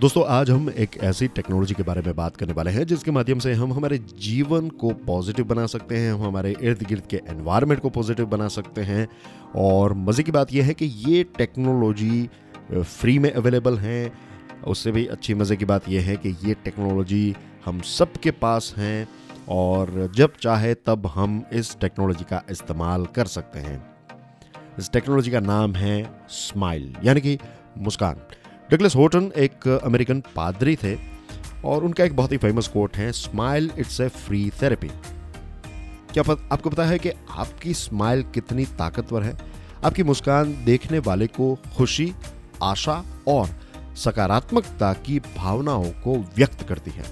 दोस्तों, आज हम एक ऐसी टेक्नोलॉजी के बारे में बात करने वाले हैं, जिसके माध्यम से हम हमारे जीवन को पॉजिटिव बना सकते हैं, हम हमारे इर्द गिर्द के एनवायरनमेंट को पॉजिटिव बना सकते हैं। और मज़े की बात यह है कि ये टेक्नोलॉजी फ्री में अवेलेबल हैं। उससे भी अच्छी मज़े की बात यह है कि ये टेक्नोलॉजी हम सब के पास हैं और जब चाहे तब हम इस टेक्नोलॉजी का इस्तेमाल कर सकते हैं। इस टेक्नोलॉजी का नाम है स्माइल यानी कि मुस्कान। डगलस होटन एक अमेरिकन पादरी थे और उनका एक बहुत ही फ़ेमस कोट है smile it's a free therapy क्या पत, आपको पता है कि आपकी स्माइल कितनी ताकतवर है? आपकी मुस्कान देखने वाले को खुशी आशा और सकारात्मकता की भावनाओं को व्यक्त करती है।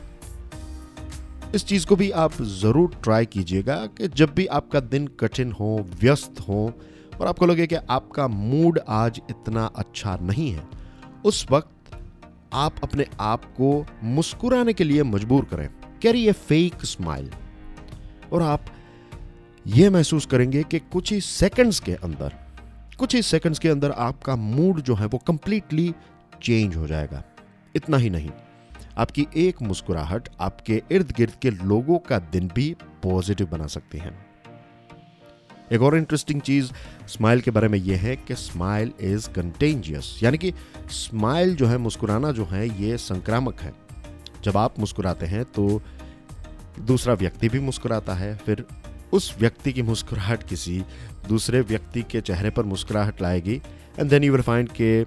इस चीज़ को भी आप ज़रूर ट्राई कीजिएगा कि जब भी आपका दिन कठिन हो व्यस्त हो और आपको लगे कि आपका मूड आज इतना अच्छा नहीं है उस वक्त आप अपने आप को मुस्कुराने के लिए मजबूर करें। Carry a fake smile. और आप यह महसूस करेंगे कि कुछ ही सेकंड्स के अंदर, कुछ ही सेकंड्स के अंदर आपका मूड जो है वो कंप्लीटली चेंज हो जाएगा। इतना ही नहीं, आपकी एक मुस्कुराहट आपके इर्द गिर्द के लोगों का दिन भी पॉजिटिव बना सकती है। एक और इंटरेस्टिंग चीज़ स्माइल के बारे में यह है कि स्माइल इज़ कंटेंजियस यानी कि स्माइल जो है, मुस्कुराना जो है, ये संक्रामक है। जब आप मुस्कुराते हैं तो दूसरा व्यक्ति भी मुस्कुराता है, फिर उस व्यक्ति की मुस्कुराहट किसी दूसरे व्यक्ति के चेहरे पर मुस्कुराहट लाएगी। And then you will find के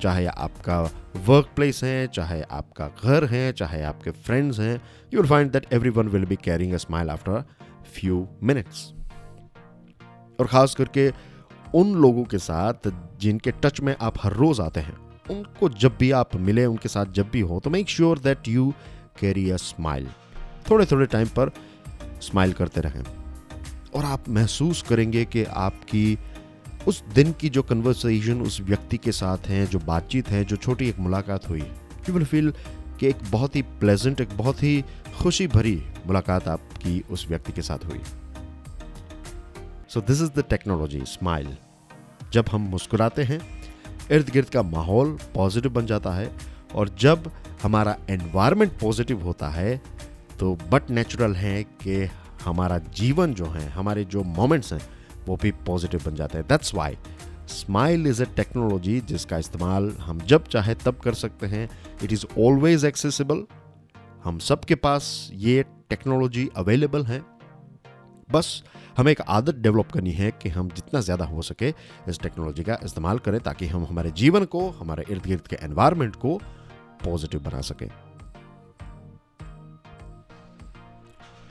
चाहे आपका वर्क प्लेस है, चाहे आपका घर है, चाहे आपके फ्रेंड्स हैं you will find that everyone will be caring a smile after few minutes और ख़ास करके उन लोगों के साथ जिनके टच में आप हर रोज़ आते हैं, उनको जब भी आप मिले, उनके साथ जब भी हो तो make sure that you carry a smile थोड़े थोड़े टाइम पर स्माइल करते रहें। और आप महसूस करेंगे कि आपकी उस दिन की जो कन्वर्सेशन उस व्यक्ति के साथ हैं, जो बातचीत है, जो छोटी एक मुलाकात हुई यू विल फील कि एक बहुत ही प्लेजेंट एक बहुत ही खुशी भरी मुलाकात आपकी उस व्यक्ति के साथ हुई। So this is the technology smile जब हम मुस्कुराते हैं इर्द गिर्द का माहौल पॉजिटिव बन जाता है और जब हमारा एनवायरनमेंट पॉजिटिव होता है तो बट नेचुरल है कि हमारा जीवन जो है, हमारे जो मोमेंट्स हैं, वो भी पॉजिटिव बन जाते हैं। That's why smile is a technology जिसका इस्तेमाल हम जब चाहे तब कर सकते हैं। इट इज़ ऑलवेज एक्सेसिबल हम सबके पास ये टेक्नोलॉजी अवेलेबल है। बस हमें एक आदत डेवलप करनी है कि हम जितना ज़्यादा हो सके इस टेक्नोलॉजी का इस्तेमाल करें ताकि हम हमारे जीवन को, हमारे इर्द गिर्द के एनवायरमेंट को पॉजिटिव बना सकें।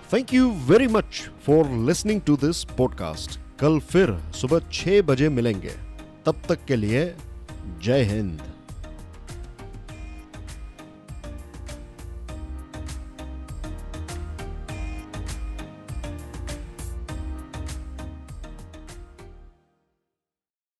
Thank you very much for listening to this podcast कल फिर सुबह छह बजे मिलेंगे। तब तक के लिए जय हिंद।